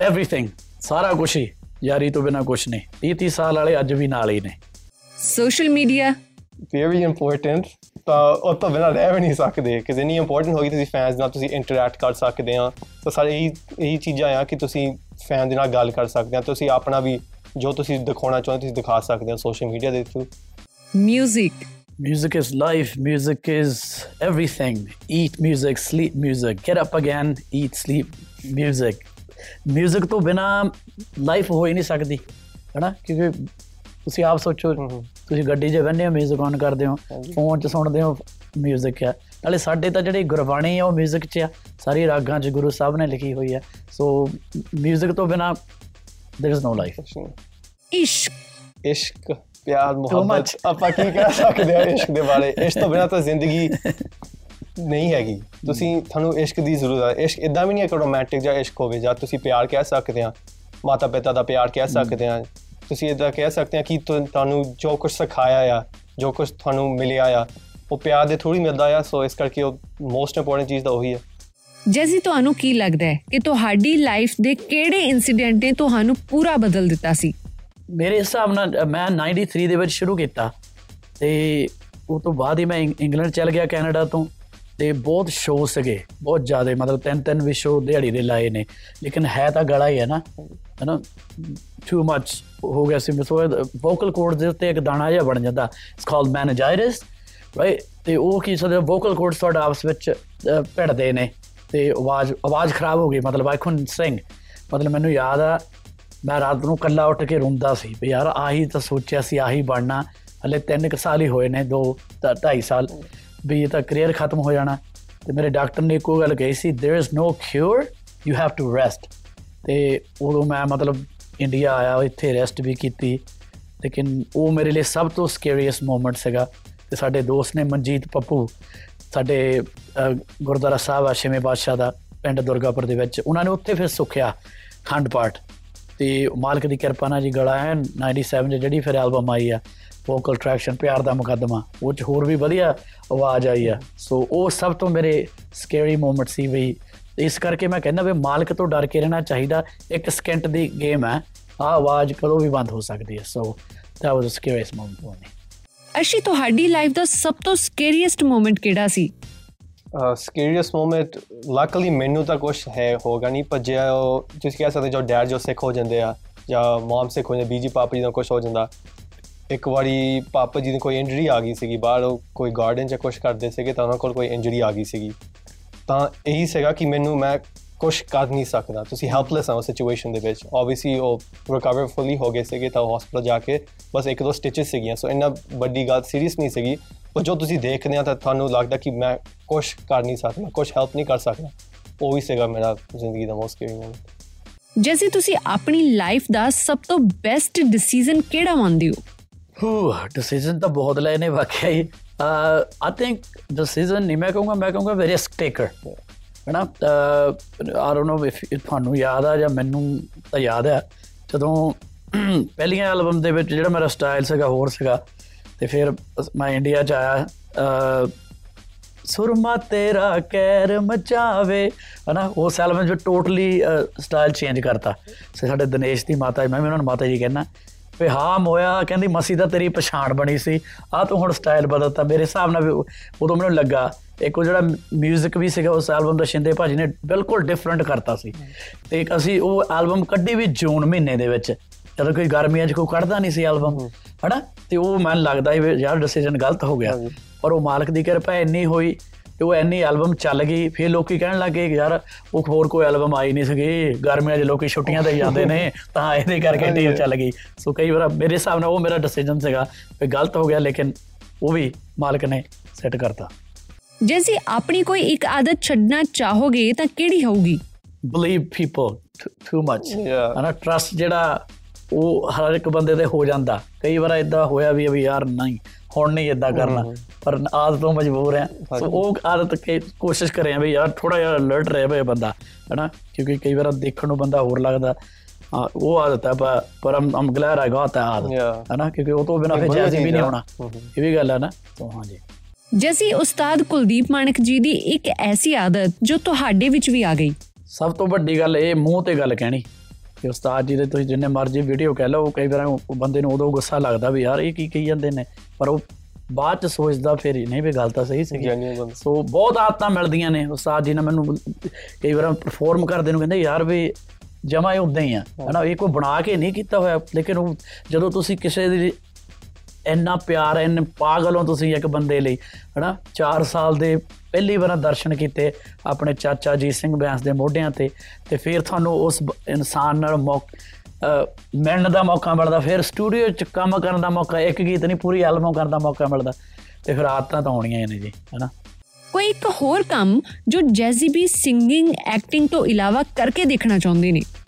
ਐਵਰੀਥਿੰਗ ਸਾਰਾ ਕੁਝ ਹੀ ਯਾਰੀ ਤੋਂ ਬਿਨਾ ਕੁਝ ਨਹੀਂ। 30 30 ਸਾਲ ਵਾਲੇ ਅੱਜ ਵੀ ਨਾਲ ਹੀ ਨੇ। ਸੋਸ਼ਲ ਮੀਡੀਆ ਵੈਰੀ ਇੰਪੋਰਟੈਂਟ ਤਾਂ ਉਹ ਤੋਂ ਬਿਨਾਂ ਰਹਿ ਵੀ ਨਹੀਂ ਸਕਦੇ। ਕਿ ਜਿੰਨੀ ਇੰਪੋਰਟੈਂਟ ਹੋਗੀ ਤੁਸੀਂ ਫੈਨਸ ਨਾਲ ਤੁਸੀਂ ਇੰਟਰੈਕਟ ਕਰ ਸਕਦੇ ਆ ਤਾਂ ਸਾਰੇ ਇਹੀ ਇਹੀ ਚੀਜ਼ਾਂ ਆ ਕਿ ਤੁਸੀਂ ਫੈਨ ਦੇ ਨਾਲ ਗੱਲ ਕਰ ਸਕਦੇ ਆ ਤੁਸੀਂ ਆਪਣਾ ਵੀ ਜੋ ਤੁਸੀਂ ਦਿਖਾਉਣਾ ਚਾਹੁੰਦੇ ਤੁਸੀਂ ਦਿਖਾ ਸਕਦੇ ਆ ਸੋਸ਼ਲ ਮੀਡੀਆ ਦੇ through music Music is life, music is everything. Eat music, sleep music, get up again, eat, sleep music. Music ਤੋਂ ਬਿਨਾ ਲਾਈਫ ਹੋ ਹੀ ਨਹੀਂ ਸਕਦੀ ਹੈਨਾ? ਕਿਉਂਕਿ ਤੁਸੀਂ ਆਪ ਸੋਚੋ ਤੁਸੀਂ ਗੱਡੀ 'ਚ ਬੰਨੇ ਹੋ ਮਿਊਜ਼ਿਕ ਔਨ ਕਰਦੇ ਹੋ ਫੋਨ 'ਚ ਸੁਣਦੇ ਹੋ ਮਿਊਜ਼ਿਕ ਆ। ਨਾਲੇ ਸਾਡੇ ਤਾਂ ਜਿਹੜੇ ਗੁਰਬਾਣੀ ਆ ਉਹ ਮਿਊਜ਼ਿਕ 'ਚ ਆ। ਸਾਰੀ ਰਾਗਾਂ 'ਚ ਗੁਰੂ ਸਾਹਿਬ ਨੇ ਲਿਖੀ ਹੋਈ ਆ। ਸੋ ਮਿਊਜ਼ਿਕ ਤੋਂ ਬਿਨਾ देयर इज नो ਲਾਈਫ ਇਸ਼ਕ। ਇਸ਼ਕ। ਪਿਆਰ. ਮੁਹੱਬਤ ਆਪਾਂ ਕੀ ਕਹਿ ਸਕਦੇ ਆ ਇਸ਼ਕ ਦੇ ਬਾਰੇ? ਇਸ਼ਕ ਤੋਂ ਬਿਨਾਂ ਤਾਂ ਜ਼ਿੰਦਗੀ ਨਹੀਂ ਹੈਗੀ। ਤੁਸੀਂ ਤੁਹਾਨੂੰ ਇਸ਼ਕ ਦੀ ਜ਼ਰੂਰਤ ਹੈ ਇਸ਼ਕ ਇਦਾਂ ਵੀ ਨਹੀਂ ਹੈ ਕਿ ਰੋਮਾਂਟਿਕ ਜਾਂ ਇਸ਼ਕ ਹੋਵੇ ਜਾਂ ਤੁਸੀਂ ਪਿਆਰ ਕਹਿ ਸਕਦੇ ਆ ਮਾਤਾ ਪਿਤਾ ਦਾ ਪਿਆਰ ਕਹਿ ਸਕਦੇ ਆ ਤੁਸੀਂ ਇਦਾਂ ਕਹਿ ਸਕਦੇ ਆ ਕਿ ਤੁਹਾਨੂੰ ਜੋ ਕੁਝ ਸਿਖਾਇਆ ਆ ਜੋ ਕੁਝ ਤੁਹਾਨੂੰ ਮਿਲਿਆ ਆ ਉਹ ਪਿਆਰ ਦੇ ਥੋੜੀ ਮਿਲਦਾ ਆ। ਸੋ ਇਸ ਕਰਕੇ ਉਹ ਮੋਸਟ ਇੰਪੋਰਟੈਂਟ ਚੀਜ਼ ਤਾਂ ਉਹੀ ਹੈ ਜੈਸੀ ਤੁਹਾਨੂੰ ਕੀ ਲੱਗਦਾ ਹੈ ਕਿ ਤੁਹਾਡੀ ਲਾਈਫ ਦੇ ਕਿਹੜੇ ਇਨਸੀਡੈਂਟ ਨੇ ਤੁਹਾਨੂੰ ਪੂਰਾ ਬਦਲ ਦਿੱਤਾ ਸੀ? ਮੇਰੇ ਹਿਸਾਬ ਨਾਲ ਅ, ਮੈਂ 93 ਦੇ ਵਿੱਚ ਸ਼ੁਰੂ ਕੀਤਾ। ਤੇ ਉਹ ਤੋਂ ਬਾਅਦ ਹੀ ਮੈਂ ਇੰਗ- ਇੰਗਲੈਂਡ ਚਲ ਗਿਆ ਕੈਨੇਡਾ ਤੋਂ। ਤੇ ਬਹੁਤ ਸ਼ੋਅ ਸੀਗੇ ਬਹੁਤ ਜ਼ਿਆਦਾ ਮਤਲਬ ਤਿੰਨ ਤਿੰਨ ਵੀ ਸ਼ੋਅ ਦਿਹਾੜੀ ਦੇ ਲਾਏ ਨੇ। ਲੇਕਿਨ ਹੈ ਤਾਂ ਗਲਾ ਹੀ ਹੈ ਨਾ ਹੈ ਨਾ ਟੂ ਮੱਚ ਹੋ ਗਿਆ ਸੀ। ਸੋ ਵੋਕਲ ਕੋਰਡ ਦੇ ਉੱਤੇ ਇੱਕ ਦਾਣਾ ਜਿਹਾ ਬਣ ਜਾਂਦਾ। ਇਟਸ ਕਾਲਡ ਮੈਨੇਜਾਈਟਿਸ ਰਾਈਟ ਤੇ ਉਹ ਕੀ ਸਦੇ ਵੋਕਲ ਕੋਰਡਸ ਤੁਹਾਡਾ ਆਪਸ ਵਿੱਚ ਅਹ, ਭਿੜਦੇ ਨੇ। ਤੇ ਆਵਾਜ਼ ਆਵਾਜ਼ ਖਰਾਬ ਹੋ ਗਈ ਮਤਲਬ ਆਈ ਕੁਡਨਟ ਸਿੰਗ ਮਤਲਬ ਮੈਨੂੰ ਯਾਦ ਆ ਮੈਂ ਰਾਤ ਨੂੰ ਕੱਲਾ ਉੱਠ ਕੇ ਰੋਂਦਾ ਸੀ ਵੀ ਯਾਰ ਆਹੀ ਤਾਂ ਸੋਚਿਆ ਸੀ ਆਹੀ ਬਣਨਾ ਹਲੇ ਤਿੰਨ ਕੁ ਸਾਲ ਹੀ ਹੋਏ ਨੇ ਦੋ ਤਾਂ ਢਾਈ ਸਾਲ ਵੀ ਇਹ ਤਾਂ ਕੈਰੀਅਰ ਖਤਮ ਹੋ ਜਾਣਾ ਤੇ ਮੇਰੇ ਡਾਕਟਰ ਨੇ ਇੱਕੋ ਗੱਲ ਕਹੀ ਸੀ there is no cure you have to rest ਤੇ ਉਦੋਂ ਮੈਂ ਮਤਲਬ ਇੰਡੀਆ ਆਇਆ ਇੱਥੇ ਰੈਸਟ ਵੀ ਕੀਤੀ ਲੇਕਿਨ ਉਹ ਮੇਰੇ ਲਈ ਸਭ ਤੋਂ ਸਕੈਰੀਐਸਟ ਮੂਮੈਂਟ ਸੀਗਾ ਤੇ ਸਾਡੇ ਦੋਸਤ ਨੇ ਮਨਜੀਤ ਪੱਪੂ ਸਾਡੇ ਅਹ, ਗੁਰਦੁਆਰਾ ਸਾਹਿਬ ਆ ਛੇਵੇਂ ਪਾਤਸ਼ਾਹ ਦਾ ਪਿੰਡ ਦੁਰਗਾਪੁਰ ਦੇ ਵਿੱਚ ਉਹਨਾਂ ਨੇ ਉੱਥੇ ਫਿਰ ਸੁਖਿਆ ਖੰਡ ਪਾਠ ਤੇ ਮਾਲਕ ਦੀ ਕਿਰਪਾ ਨਾਲ ਜੀ ਗਲਾ ਹੈ 97 'ਚ ਜਿਹੜੀ ਫਿਰ ਐਲਬਮ ਆਈ ਆ ਵੋਕਲ ਟਰੈਕਸ਼ਨ ਪਿਆਰ ਦਾ ਮੁਕੱਦਮਾ, ਉਹ ਚ ਹੋਰ ਵੀ ਵਧੀਆ ਆਵਾਜ਼ ਆਈ ਆ। ਸੋ ਉਹ ਸਭ ਤੋਂ ਮੇਰੇ ਸਕੈਰੀ ਮੂਮੈਂਟ ਸੀ ਵੀ ਇਸ ਕਰਕੇ ਮੈਂ ਕਹਿੰਦਾ ਵੀ ਮਾਲਕ ਤੋਂ ਡਰ ਕੇ ਰਹਿਣਾ ਚਾਹੀਦਾ, ਇੱਕ ਸਕਿੰਟ ਦੀ ਗੇਮ ਹੈ। ਆ ਆਵਾਜ਼ ਕਦੋਂ ਵੀ ਬੰਦ ਹੋ ਸਕਦੀ ਹੈ। ਸੋ that was a scariest moment for me ਅਰਸ਼ੀ ਤੁਹਾਡੀ ਲਾਈਫ ਦਾ ਸਭ ਤੋਂ ਸਕੇਰੀਐਸਟ ਮੂਮੈਂਟ ਕਿਹੜਾ ਸੀ? ਸਕੇਰੀਅਸ ਮੂਮੈਂਟ ਲੱਕਲੀ ਮੈਨੂੰ ਤਾਂ ਕੁਝ ਹੈ, ਹੋਗਾ ਨਹੀਂ, ਪਰ ਜੇ ਉਹ, ਤੁਸੀਂ ਕਹਿ ਸਕਦੇ ਜੋ ਡੈਡ ਜੋ ਸਿੱਖ ਹੋ ਜਾਂਦੇ ਆ, ਜਾਂ ਮਮ ਸਿੱਖ ਹੋ ਜਾਂਦੇ, ਬੀਜੀ ਪਾਪਾ ਜੀ ਦਾ ਕੁਝ ਹੋ ਜਾਂਦਾ, ਇੱਕ ਵਾਰੀ ਪਾਪਾ ਜੀ ਨੂੰ ਕੋਈ ਇੰਜਰੀ ਆ ਗਈ ਸੀਗੀ, ਬਾਹਰ ਉਹ ਕੋਈ ਗਾਰਡਨ 'ਚ ਕੁਝ ਕਰਦੇ ਸੀਗੇ, ਤਾਂ ਉਹਨਾਂ ਕੋਲ ਕੋਈ ਇੰਜਰੀ ਆ ਗਈ ਸੀਗੀ। ਤਾਂ ਇਹੀ ਸੀਗਾ ਕਿ ਮੈਨੂੰ ਮੈਂ ਕੁਝ ਕਰ ਨਹੀਂ ਸਕਦਾ, ਤੁਸੀਂ ਹੈਲਪਲੈਸ ਆ ਉਸ ਸਿਚੁਏਸ਼ਨ ਦੇ ਵਿੱਚ। ਆਬਵੀਅਸਲੀ ਉਹ ਰਿਕਵਰ ਫੁੱਲੀ ਹੋ ਗਏ ਸੀਗੇ, ਤਾਂ ਹਸਪੀਟਲ ਜਾ ਕੇ ਬਸ ਇੱਕ ਦੋ ਸਟਿਚਸ ਸੀਗੀਆਂ ਸੋ ਇੰਨਾ ਵੱਡੀ ਗੱਲ ਸੀਰੀਅਸ ਨਹੀਂ ਸੀਗੀ ਪਰ ਜੋ ਤੁਸੀਂ ਦੇਖਦੇ ਆ ਤਾਂ ਤੁਹਾਨੂੰ ਲੱਗਦਾ ਕਿ ਮੈਂ ਕੁਝ ਕਰ ਨਹੀਂ ਸਕਦਾ ਕੁਝ ਹੈਲਪ ਨਹੀਂ ਕਰ ਸਕਦਾ। ਉਹ ਹੀ ਸੀਗਾ ਮੇਰਾ ਜ਼ਿੰਦਗੀ ਦਾ ਮੋਸਟ ਸਕੇਰੀ ਮੂਮੈਂਟ ਜੈਸੇ ਤੁਸੀਂ ਆਪਣੀ ਲਾਈਫ ਦਾ ਸਭ ਤੋਂ ਬੈਸਟ ਡਿਸੀਜਨ ਕਿਹੜਾ ਮੰਨਦੇ ਹੋ? ਹੂ ਡਿਸੀਜਨ ਤਾਂ ਬਹੁਤ ਲਏ ਨੇ ਵਾਕਿਆ ਹੀ। ਆਈ ਥਿੰਕ ਡਿਸੀਜਨ ਨਹੀਂ ਮੈਂ ਕਹੂੰਗਾ ਮੈਂ ਕਹੂੰਗਾ ਰਿਸਕ ਟੇਕਰ ਹੈਨਾ? ਆਈ ਡੋਨਟ ਨੋ ਇਫ ਤੁਹਾਨੂੰ ਯਾਦ ਆ ਜਾਂ ਮੈਨੂੰ ਤਾਂ ਯਾਦ ਆ। ਜਦੋਂ ਪਹਿਲੀਆਂ ਐਲਬਮ ਦੇ ਵਿੱਚ ਜਿਹੜਾ ਮੇਰਾ ਸਟਾਈਲ ਸੀਗਾ ਹੋਰ ਸੀਗਾ ਤੇ ਫਿਰ ਮੈਂ ਇੰਡੀਆ ਚ ਆਇਆ ਅਹ, ਸੁਰਮਾ ਤੇਰਾ ਕਹਿਰ ਮਚਾਵੇ। ਹਨਾ ਉਸ ਐਲਬਮ ਵਿੱਚ ਟੋਟਲੀ ਸਟਾਈਲ ਚੇਂਜ ਕਰਤਾ। ਸੇ ਸਾਡੇ ਦਿਨੇਸ਼ ਦੀ ਮਾਤਾ ਜੀ, ਮੈਂ ਵੀ ਉਹਨਾਂ ਨੂੰ ਮਾਤਾ ਜੀ ਕਹਿੰਦਾ ਵੀ ਹਾਂ ਮੋਇਆ ਕਹਿੰਦੀ ਮਸੀ ਦਾ ਤੇਰੀ ਪਛਾਣ ਬਣੀ ਸੀ। ਆ ਤੂੰ ਹੁਣ ਸਟਾਈਲ ਬਦਲਤਾ। ਮੇਰੇ ਹਿਸਾਬ ਨਾਲ ਵੀ ਉਹ- ਉਦੋਂ ਮੈਨੂੰ ਲੱਗਾ ਇੱਕ ਉਹ ਜਿਹੜਾ 뮤직 ਵੀ ਸੀਗਾ ਉਸ ਐਲਬਮ ਦਾ ਸ਼ਿੰਦੇ ਭਾਜੀ ਨੇ ਬਿਲਕੁਲ ਡਿਫਰੈਂਟ ਕਰਤਾ ਸੀ। ਤੇ ਇੱਕ ਅਸੀਂ ਉਹ ਐਲਬਮ ਕੱਢੀ ਵੀ ਜੂਨ ਮਹੀਨੇ ਦੇ ਵਿੱਚ। ਜਦੋਂ ਕੋਈ ਗਰਮੀਆਂ 'ਚ ਕੋਈ ਕੱਢਦਾ ਨਹੀਂ ਸੀ ਐਲਬਮ ਹਨਾ? ਤੇ ਉਹ ਮੈਨੂੰ ਲੱਗਦਾ ਯਾਰ ਡਿਸੀਜਨ ਗਲਤ ਹੋ ਗਿਆ। ਪਰ ਉਹ ਮਾਲਕ ਦੀ ਕਿਰਪਾ ਇੰਨੀ ਹੋਈ ਤੇ ਉਹ ਇੰਨੀ ਐਲਬਮ ਚੱਲ ਗਈ ਫਿਰ ਲੋਕੀ ਕਹਿਣ ਲੱਗੇ ਕਿ ਯਾਰ ਉਹ ਹੋਰ ਕੋਈ ਐਲਬਮ ਆਈ ਨਹੀਂ ਸੀਗੀ। ਗਰਮੀਆਂ 'ਚ ਲੋਕੀ ਛੁੱਟੀਆਂ ਤੇ ਜਾਂਦੇ ਨੇ ਤਾਂ ਇਹਦੇ ਕਰਕੇ ਟੀਮ ਚੱਲ ਗਈ। ਸੋ ਕਈ ਵਾਰ ਮੇਰੇ ਹਿਸਾਬ ਨਾਲ ਉਹ ਮੇਰਾ ਡਿਸੀਜਨ ਸੀਗਾ ਵੀ ਗਲਤ ਹੋ ਗਿਆ ਲੇਕਿਨ ਉਹ ਵੀ ਮਾਲਕ ਨੇ ਸੈੱਟ ਕਰਤਾ। ਜੈਸੇ ਆਪਣੀ ਕੋਈ ਇੱਕ ਆਦਤ ਛੱਡਣਾ ਚਾਹੋਗੇ ਤਾਂ ਕਿਹੜੀ ਹੋਊਗੀ? Believe people too much. ਹਨਾ? ਟਰਸਟ ਜਿਹੜਾ ਉਹ ਹਰ ਇੱਕ ਬੰਦੇ ਤੇ ਹੋ ਜਾਂਦਾ। ਕਈ ਵਾਰ ਇਦਾਂ ਹੋਇਆ ਵੀ ਵੀ ਯਾਰ ਨਹੀਂ ਹੁਣ ਨਹੀਂ ਇਦਾਂ ਕਰਨਾ। ਪਰ ਆਦਤ ਤੋਂ ਮਜਬੂਰ ਆ ਸੋ ਉਹ ਆਦਤ ਕੇ ਕੋਸ਼ਿਸ਼ ਕਰਿਆ ਵੀ ਯਾਰ ਥੋੜਾ ਜਿਹਾ ਅਲਰਟ ਰਹੇ ਵੇ ਬੰਦਾ ਹਨਾ? ਕਿਉਂਕਿ ਕਈ ਵਾਰ ਦੇਖਣ ਨੂੰ ਬੰਦਾ ਹੋਰ ਲੱਗਦਾ। ਹਾਂ ਉਹ ਆਦਤ ਹੈ ਪਰ ਅਮ ਅਮ ਗਲੈਡ ਆਈ ਗਾਟ that ਆਦਤ. ਹਨਾ? ਕਿਉਂਕਿ ਉਹ ਤੋਂ ਬਿਨਾ ਫਿਰ ਜੈਸੀ ਵੀ ਨਹੀਂ ਆ। ਹੋਣਾ। ਇਹ ਵੀ ਗੱਲ ਹੈ ਨਾ? ਸੋ ਹਾਂਜੀ। ਜੈਸੀ ਉਸਤਾਦ ਕੁਲਦੀਪ ਮਾਨਕ ਜੀ ਦੀ ਇੱਕ ਐਸੀ ਆਦਤ ਜੋ ਤੁਹਾਡੇ ਵਿੱਚ ਵੀ ਆ ਗਈ। ਸਭ ਤੋਂ ਵੱਡੀ ਗੱਲ ਇਹ ਮੂੰਹ ਤੇ ਗੱਲ ਕਹਿਣੀ। ਕਿ ਉਸਤਾਦ ਜੀ ਦੇ ਤੁਸੀਂ ਜਿੰਨੇ ਮਰਜ਼ੀ ਵੀਡੀਓ ਕਹਿ ਲਓ ਕਈ ਵਾਰ ਉਹ ਬੰਦੇ ਨੂੰ ਉਦੋਂ ਗੁੱਸਾ ਲੱਗਦਾ ਵੀ ਯਾਰ ਇਹ ਕੀ ਕਹੀ ਜਾਂਦੇ ਨੇ ਪਰ ਉਹ ਬਾਅਦ ਚ ਸੋਚਦਾ ਫਿਰ ਨਹੀਂ ਵੀ ਗੱਲ ਤਾਂ ਸਹੀ ਬੰਦਾ। ਸੋ ਬਹੁਤ ਆਦਤਾਂ ਮਿਲਦੀਆਂ ਨੇ ਉਸਤਾਦ ਜੀ ਨੇ ਮੈਨੂੰ ਕਈ ਵਾਰ ਪਰਫਾਰਮ ਕਰਦੇ ਨੂੰ ਕਹਿੰਦੇ ਯਾਰ ਵੀ ਜਮਾ ਹੀ ਉਦਾਂ ਹੀ ਆ ਹਨਾ ਇਹ ਕੋਈ ਬਣਾ ਕੇ ਨਹੀਂ ਕੀਤਾ ਹੋਇਆ ਲੇਕਿਨ ਉਹ ਜਦੋਂ ਤੁਸੀਂ ਕਿਸੇ ਦੀ ਇੰਨਾ ਪਿਆਰ ਇੰਨੇ ਪਾਗਲ ਹੋ ਤੁਸੀਂ ਇੱਕ ਬੰਦੇ ਲਈ, ਹਨਾ? 4 ਸਾਲ ਦੇ ਪਹਿਲੀ ਵਾਰ ਦਰਸ਼ਨ ਕੀਤੇ ਆਪਣੇ ਚਾਚਾ ਜੀ ਸਿੰਘ ਬਿਆਸ ਦੇ ਮੋਢਿਆਂ ਤੇ ਤੇ ਫਿਰ ਤੁਹਾਨੂੰ ਉਸ ਬ- ਇਨਸਾਨ ਨਾਲ ਮੌਕ, ਅਹ, ਮਿਲਣ ਦਾ ਮੌਕਾ ਮਿਲਦਾ, ਫਿਰ ਸਟੂਡੀਓ 'ਚ ਕੰਮ ਕਰਨ ਦਾ ਮੌਕਾ, ਇੱਕ ਗੀਤ ਨਹੀਂ, ਪੂਰੀ ਐਲਬਮ ਕਰਨ ਦਾ ਮੌਕਾ ਮਿਲਦਾ, ਤੇ ਫਿਰ ਆਦਤਾਂ ਤਾਂ ਆਉਣੀਆਂ ਹੀ ਨੇ ਜੀ, ਹਨਾ? ਕੋਈ ਇੱਕ ਹੋਰ ਕੰਮ ਜੋ ਜੈਜ਼ੀ ਵੀ ਸਿੰਗਿੰਗ ਐਕਟਿੰਗ ਤੋਂ ਇਲਾਵਾ ਕਰਕੇ ਦੇਖਣਾ ਚਾਹੁੰਦੇ ਨੇ? ਅਹ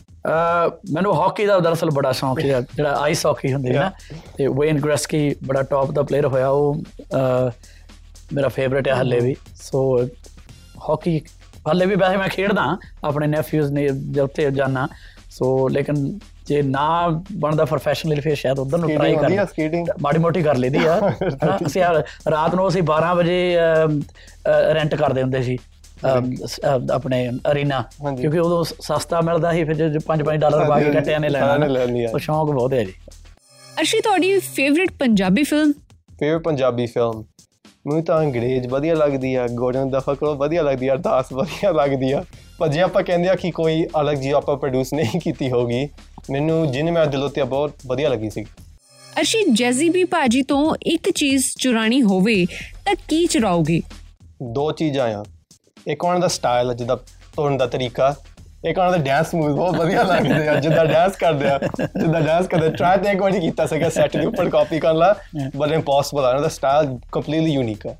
ਮੈਨੂੰ ਹਾਕੀ ਦਾ ਦਰਅਸਲ ਬੜਾ ਸ਼ੌਂਕ ਹੈ। ਜਿਹੜਾ ਆਈਸ ਹਾਕੀ ਹੁੰਦੀ ਹੈ ਨਾ ਤੇ ਵੇਨ ਗ੍ਰੈਸਕੀ ਬੜਾ ਟੌਪ ਦਾ ਪਲੇਅਰ ਹੋਇਆ। ਉਹ ਮੇਰਾ ਫੇਵਰਿਟ ਹੈ ਹੱਲੇ ਵੀ। ਸੋ ਹਾਕੀ ਹੱਲੇ ਵੀ ਵੈਸੇ ਮੈਂ ਖੇਡਦਾ ਆਪਣੇ ਨੈਫਿਊਜ਼ ਨੇ ਜਦ ਉੱਥੇ ਜਾਣਾ ਸੋ ਲੇਕਿਨ ਜੇ ਨਾ ਬਣਦਾ ਪ੍ਰੋਫੈਸ਼ਨਲੀ ਫਿਰ ਸ਼ਾਇਦ ਉਧਰ ਨੂੰ ਟਰਾਈ ਕਰ? ਮਾੜੀ ਮੋਟੀ ਕਰ ਲਈਦੀ ਆ। (laughs) ਅਸੀਂ ਰਾਤ ਨੂੰ ਅਸੀਂ 12 ਵਜੇ ਰੈਂਟ ਕਰਦੇ ਹੁੰਦੇ ਸੀ। ਆਪਣੇ ਅਰੀਨਾ। ਕਿਉਂਕਿ ਉਦੋਂ ਸਸਤਾ ਮਿਲਦਾ ਸੀ ਫਿਰ ਜੇ 5-5 ਡਾਲਰ ਪਾ ਕੇ ਕੱਟਿਆਂ ਨੇ ਲੈਣਾ। ਉਹ ਸ਼ੌਂਕ ਬਹੁਤ ਹੈ ਜੀ। ਅਰਸ਼ੀ ਤੁਹਾਡੀ favourite Punjabi film favourite Punjabi film ਮੈਨੂੰ ਤਾਂ ਅੰਗਰੇਜ਼ ਵਧੀਆ ਲੱਗਦੀ ਆ ਗੋਰਨ ਦਫਾ ਕੋਲ ਵਧੀਆ ਲੱਗਦੀ ਆ ਅਰਦਾਸ ਵਧੀਆ ਲੱਗਦੀ ਆ। ਪਰ ਜੇ ਆਪਾਂ ਕਹਿੰਦੇ ਆ ਕਿ ਕੋਈ ਅਲੱਗ ਜੀ ਆਪਾਂ ਪ੍ਰੋਡਿਊਸ ਨਹੀਂ ਕੀਤੀ ਹੋਗੀ ਮੈਨੂੰ ਜਿਹਨੇ ਮੈਂ ਦਿਲੋਂ ਤੇ ਬਹੁਤ ਵਧੀਆ ਲੱਗੀ ਸੀ। ਅਰਸ਼ੀ ਜੈਜ਼ੀ ਬੀ ਭਾਜੀ ਤੋਂ ਇੱਕ ਚੀਜ਼ ਚੁਰਾਣੀ ਹੋਵੇ ਤਾਂ ਕੀ ਚੁਰਾਓਗੇ? ਦੋ ਚੀਜ਼ਾਂ ਆ। ਇੱਕ ਉਹਨਾਂ ਦਾ ਸਟਾਈਲ ਜਿੱਦਾਂ ਤੋੜਨ ਦਾ ਤਰੀਕਾ। ਇੱਕ ਉਹਨਾਂ ਦਾ ਡਾਂਸ ਮੂਵ ਬਹੁਤ ਵਧੀਆ ਲੱਗਦੇ ਆ ਜਿੱਦਾਂ ਡਾਂਸ ਕਰਦੇ ਆ ਜਿੱਦਾਂ ਡਾਂਸ ਕਰਦੇ ਟਰਾਈ ਤੇ ਇੱਕ ਵਾਰੀ ਕੀਤਾ ਸੀਗਾ ਸੈਟ ਦੇ ਉੱਪਰ ਕਾਪੀ ਕਰਨ ਲਾ ਬਟ ਇੰਪੋਸੀਬਲ ਆ ਉਹਨਾਂ ਦਾ ਸਟਾਈਲ ਕੰਪਲੀਟਲੀ ਯੂਨੀਕ ਆ।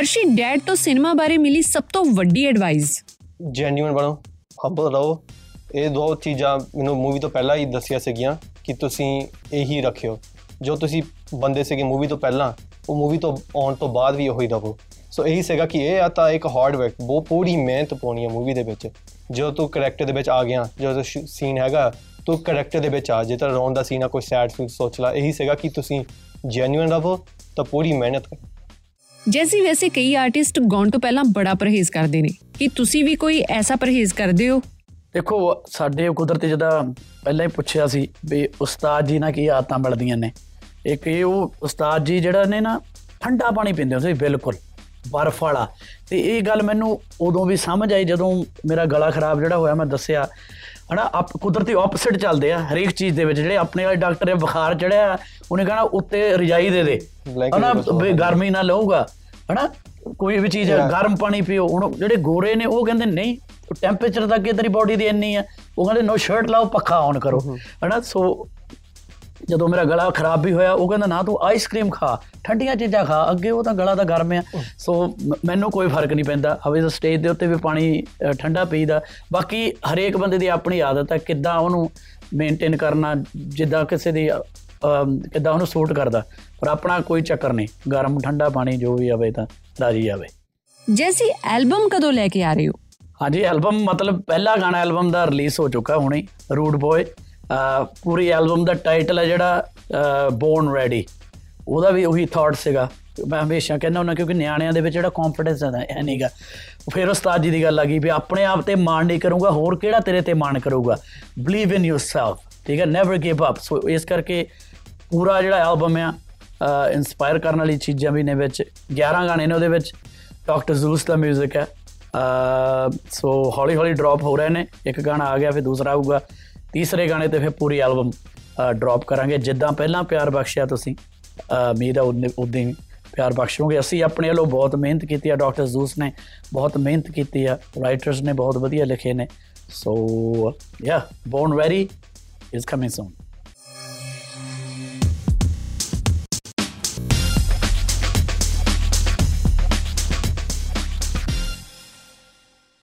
ਅਰਸ਼ੀ ਡੈਡ ਤੋਂ ਸਿਨੇਮਾ ਬਾਰੇ ਮਿਲੀ ਸਭ ਤੋਂ ਵੱਡੀ ਐਡਵਾਈਸ ਜੈਨੂਇਨ ਬਣੋ ਹੰਬਲ ਰਹੋ। ਇਹ ਦੋ ਚੀਜ਼ਾਂ ਮੈਨੂੰ ਮੂਵੀ ਤੋਂ ਪਹਿਲਾਂ ਹੀ ਦੱਸਿਆ ਸੀਗੀਆਂ ਕਿ ਤੁਸੀਂ ਇਹੀ ਰੱਖਿਓ। ਜੋ ਤੁਸੀਂ ਬੰਦੇ ਸੀਗੇ ਮੂਵੀ ਤੋਂ ਪਹਿਲਾਂ ਉਹ ਮੂਵੀ ਤੋਂ ਆਉਣ ਤੋਂ ਬਾਅਦ ਵੀ ਉਹੀ ਰਹੋ। ਸੋ ਇਹੀ ਸੀਗਾ ਕਿ ਇਹ ਆ ਤਾਂ ਇੱਕ ਹਾਰਡ ਵਰਕ ਬਹੁਤ ਪੂਰੀ ਮਿਹਨਤ ਪਾਉਣੀ ਹੈ ਮੂਵੀ ਦੇ ਵਿੱਚ। ਜੋ ਤੂੰ ਕੈਰੈਕਟਰ ਦੇ ਵਿੱਚ ਆ ਗਿਆ ਜੋ ਸੀਨ ਹੈਗਾ ਤੂੰ ਕੈਰੈਕਟਰ ਦੇ ਵਿੱਚ ਆ ਜੇ ਤਾਂ ਰੋਣ ਦਾ ਸੀਨ ਆ ਕੋਈ ਸੈਡ ਫੀਲ ਸੋਚ ਲਾ। ਇਹੀ ਸੀਗਾ ਕਿ ਤੁਸੀਂ ਜੈਨੂਇਨ ਰਹੋ ਤਾਂ ਪੂਰੀ ਮਿਹਨਤ ਕਰੋ। ਜੈਸੀ ਵੈਸੇ ਕਈ ਆਰਟਿਸਟ ਗਾਉਣ ਤੋਂ ਪਹਿਲਾਂ ਬੜਾ ਪਰਹੇਜ਼ ਕਰਦੇ ਨੇ। ਕਿ ਤੁਸੀਂ ਵੀ ਕੋਈ ਐਸਾ ਪਰਹੇਜ਼ ਕਰਦੇ ਹੋ? ਦੇਖੋ ਸਾਡੇ ਕੁਦਰਤ ਜਦਾ ਪਹਿਲਾਂ ਹੀ ਪੁੱਛਿਆ ਸੀ ਵੀ ਉਸਤਾਦ ਜੀ ਨਾਲ ਕੀ ਆਦਤਾਂ ਮਿਲਦੀਆਂ ਨੇ। ਇੱਕ ਇਹ ਉਹ ਉਸਤਾਦ ਜੀ ਜਿਹੜਾ ਨੇ ਨਾ ਠੰਡਾ ਪਾਣੀ ਪੀਂਦੇ ਹੁੰਦੇ ਸੀ ਬਿਲਕੁਲ। ਬਰਫ਼ ਵਾਲਾ ਤੇ ਇਹ ਗੱਲ ਮੈਨੂੰ ਉਦੋਂ ਵੀ ਸਮਝ ਆਈ ਜਦੋਂ ਮੇਰਾ ਗਲਾ ਖਰਾਬ ਜਿਹੜਾ ਹੋਇਆ ਮੈਂ ਦੱਸਿਆ ਹਨਾ ਆਪ ਕੁਦਰਤੀ ਆਪੋਜ਼ਿਟ ਚੱਲਦੇ ਆ ਹਰੇਕ ਚੀਜ਼ ਦੇ ਵਿੱਚ ਜਿਹੜੇ ਆਪਣੇ ਵਾਲੇ ਡਾਕਟਰ ਨੇ ਬੁਖਾਰ ਚੜਿਆ ਉਹਨੇ ਕਹਣਾ ਉੱਤੇ ਰਜਾਈ ਦੇ ਦੇ। ਹਨਾ ਗਰਮੀ ਨਾਲ ਲਊਗਾ ਹਨਾ ਕੋਈ ਵੀ ਚੀਜ਼ ਗਰਮ ਪਾਣੀ ਪੀਓ। ਹੁਣ ਜਿਹੜੇ ਗੋਰੇ ਨੇ ਉਹ ਕਹਿੰਦੇ ਨਹੀਂ ਟੈਂਪਰੇਚਰ ਤਾਂ ਅੱਗੇ ਤੇਰੀ ਬਾਡੀ ਦੀ ਇੰਨੀ ਆ। ਉਹ ਕਹਿੰਦੇ ਨੋ ਸ਼ਰਟ ਲਾਓ ਪੱਖਾ ਔਨ ਕਰੋ। ਹਨਾ ਸੋ ਜਦੋਂ ਮੇਰਾ ਗਲਾ ਖਰਾਬ ਵੀ ਹੋਇਆ ਉਹ ਕਹਿੰਦਾ ਨਾ ਤੂੰ ਆਈਸਕ੍ਰੀਮ ਖਾ ਠੰਡੀਆਂ ਚੀਜ਼ਾਂ ਖਾ। ਅੱਗੇ ਉਹ ਤਾਂ ਗਲਾ ਤਾਂ ਗਰਮ ਆ। ਸੋ ਮੈਨੂੰ ਕੋਈ ਫ਼ਰਕ ਨਹੀਂ ਪੈਂਦਾ। ਹਵੇ ਸਟੇਜ ਦੇ ਉੱਤੇ ਵੀ ਪਾਣੀ ਠੰਡਾ ਪੀਦਾ ਬਾਕੀ ਹਰੇਕ ਬੰਦੇ ਦੀ ਆਪਣੀ ਆਦਤ ਹੈ ਕਿੱਦਾਂ ਉਹਨੂੰ ਮੇਨਟੇਨ ਕਰਨਾ ਜਿੱਦਾਂ ਕਿਸੇ ਦੀ ਕਿੱਦਾਂ ਉਹਨੂੰ ਸੂਟ ਕਰਦਾ। ਪਰ ਆਪਣਾ ਕੋਈ ਚੱਕਰ ਨਹੀਂ। ਗਰਮ ਠੰਡਾ ਪਾਣੀ ਜੋ ਵੀ ਆਵੇ ਤਾਂ ਰਾਜੀ ਆਵੇ। ਜੈਸੀ ਐਲਬਮ ਕਦੋਂ ਲੈ ਕੇ ਆ ਰਹੇ ਹੋ? ਹਾਂਜੀ ਐਲਬਮ ਮਤਲਬ ਪਹਿਲਾ ਗਾਣਾ ਐਲਬਮ ਦਾ ਰਿਲੀਜ਼ ਹੋ ਚੁੱਕਾ ਹੁਣੇ ਰੂਟ ਬॉय ਪੂਰੀ ਐਲਬਮ ਦਾ ਟਾਈਟਲ ਹੈ ਜਿਹੜਾ ਬੋਰਨ ਰੈਡੀ ਉਹਦਾ ਵੀ ਉਹੀ ਥਾਟ ਸੀਗਾ। ਮੈਂ ਹਮੇਸ਼ਾ ਕਹਿੰਦਾ ਹੁੰਦਾ, ਕਿਉਂਕਿ ਨਿਆਣਿਆਂ ਦੇ ਵਿੱਚ ਜਿਹੜਾ ਕੌਨਫੀਡੈਂਸ ਹੈ ਨਹੀਂਗਾ ਫਿਰ ਉਸਤਾਦ ਜੀ ਦੀ ਗੱਲ ਆ ਗਈ ਵੀ ਆਪਣੇ ਆਪ ਤੇ ਮਾਣ ਨਹੀਂ ਕਰੂੰਗਾ, ਹੋਰ ਕਿਹੜਾ ਤੇਰੇ ਤੇ ਮਾਣ ਕਰੂਗਾ? ਬਲੀਵ ਇਨ ਯੋਰਸੈਲਫ ਠੀਕ ਹੈ? ਨੈਵਰ ਗਿਵ ਅਪ ਸੋ ਇਸ ਕਰਕੇ ਪੂਰਾ ਜਿਹੜਾ ਐਲਬਮ ਆ ਇਨਸਪਾਇਰ ਕਰਨ ਵਾਲੀ ਚੀਜ਼ਾਂ ਵੀ ਨੇ ਵਿੱਚ 11 ਗਾਣੇ ਨੇ ਉਹਦੇ ਵਿੱਚ। ਡਾਕਟਰ ਜ਼ੂਸ ਦਾ 뮤직 ਹੈ ਸੋ ਹੌਲੀ ਹੌਲੀ ਡ੍ਰੌਪ ਹੋ ਰਹੇ ਨੇ। ਇੱਕ ਗਾਣਾ ਆ ਗਿਆ, ਫਿਰ ਦੂਸਰਾ ਆਊਗਾ। ਤੀਸਰੇ ਗਾਣੇ ਤੇ ਫਿਰ ਪੂਰੀ ਐਲਬਮ ਡ੍ਰੌਪ ਕਰਾਂਗੇ। ਜਿੱਦਾਂ ਪਹਿਲਾਂ ਪਿਆਰ ਬਖਸ਼ਿਆ ਤੁਸੀਂ ਉਮੀਦ ਆ ਉਦੋਂ ਹੀ ਪਿਆਰ ਬਖਸ਼ੋਗੇ। ਅਸੀਂ ਆਪਣੇ ਵੱਲੋਂ ਬਹੁਤ ਮਿਹਨਤ ਕੀਤੀ ਆ ਡਾਕਟਰ ਜ਼ੂਸ ਨੇ ਬਹੁਤ ਮਿਹਨਤ ਕੀਤੀ ਆ ਰਾਈਟਰਸ ਨੇ ਬਹੁਤ ਵਧੀਆ ਲਿਖੇ ਨੇ। So yeah born very is coming soon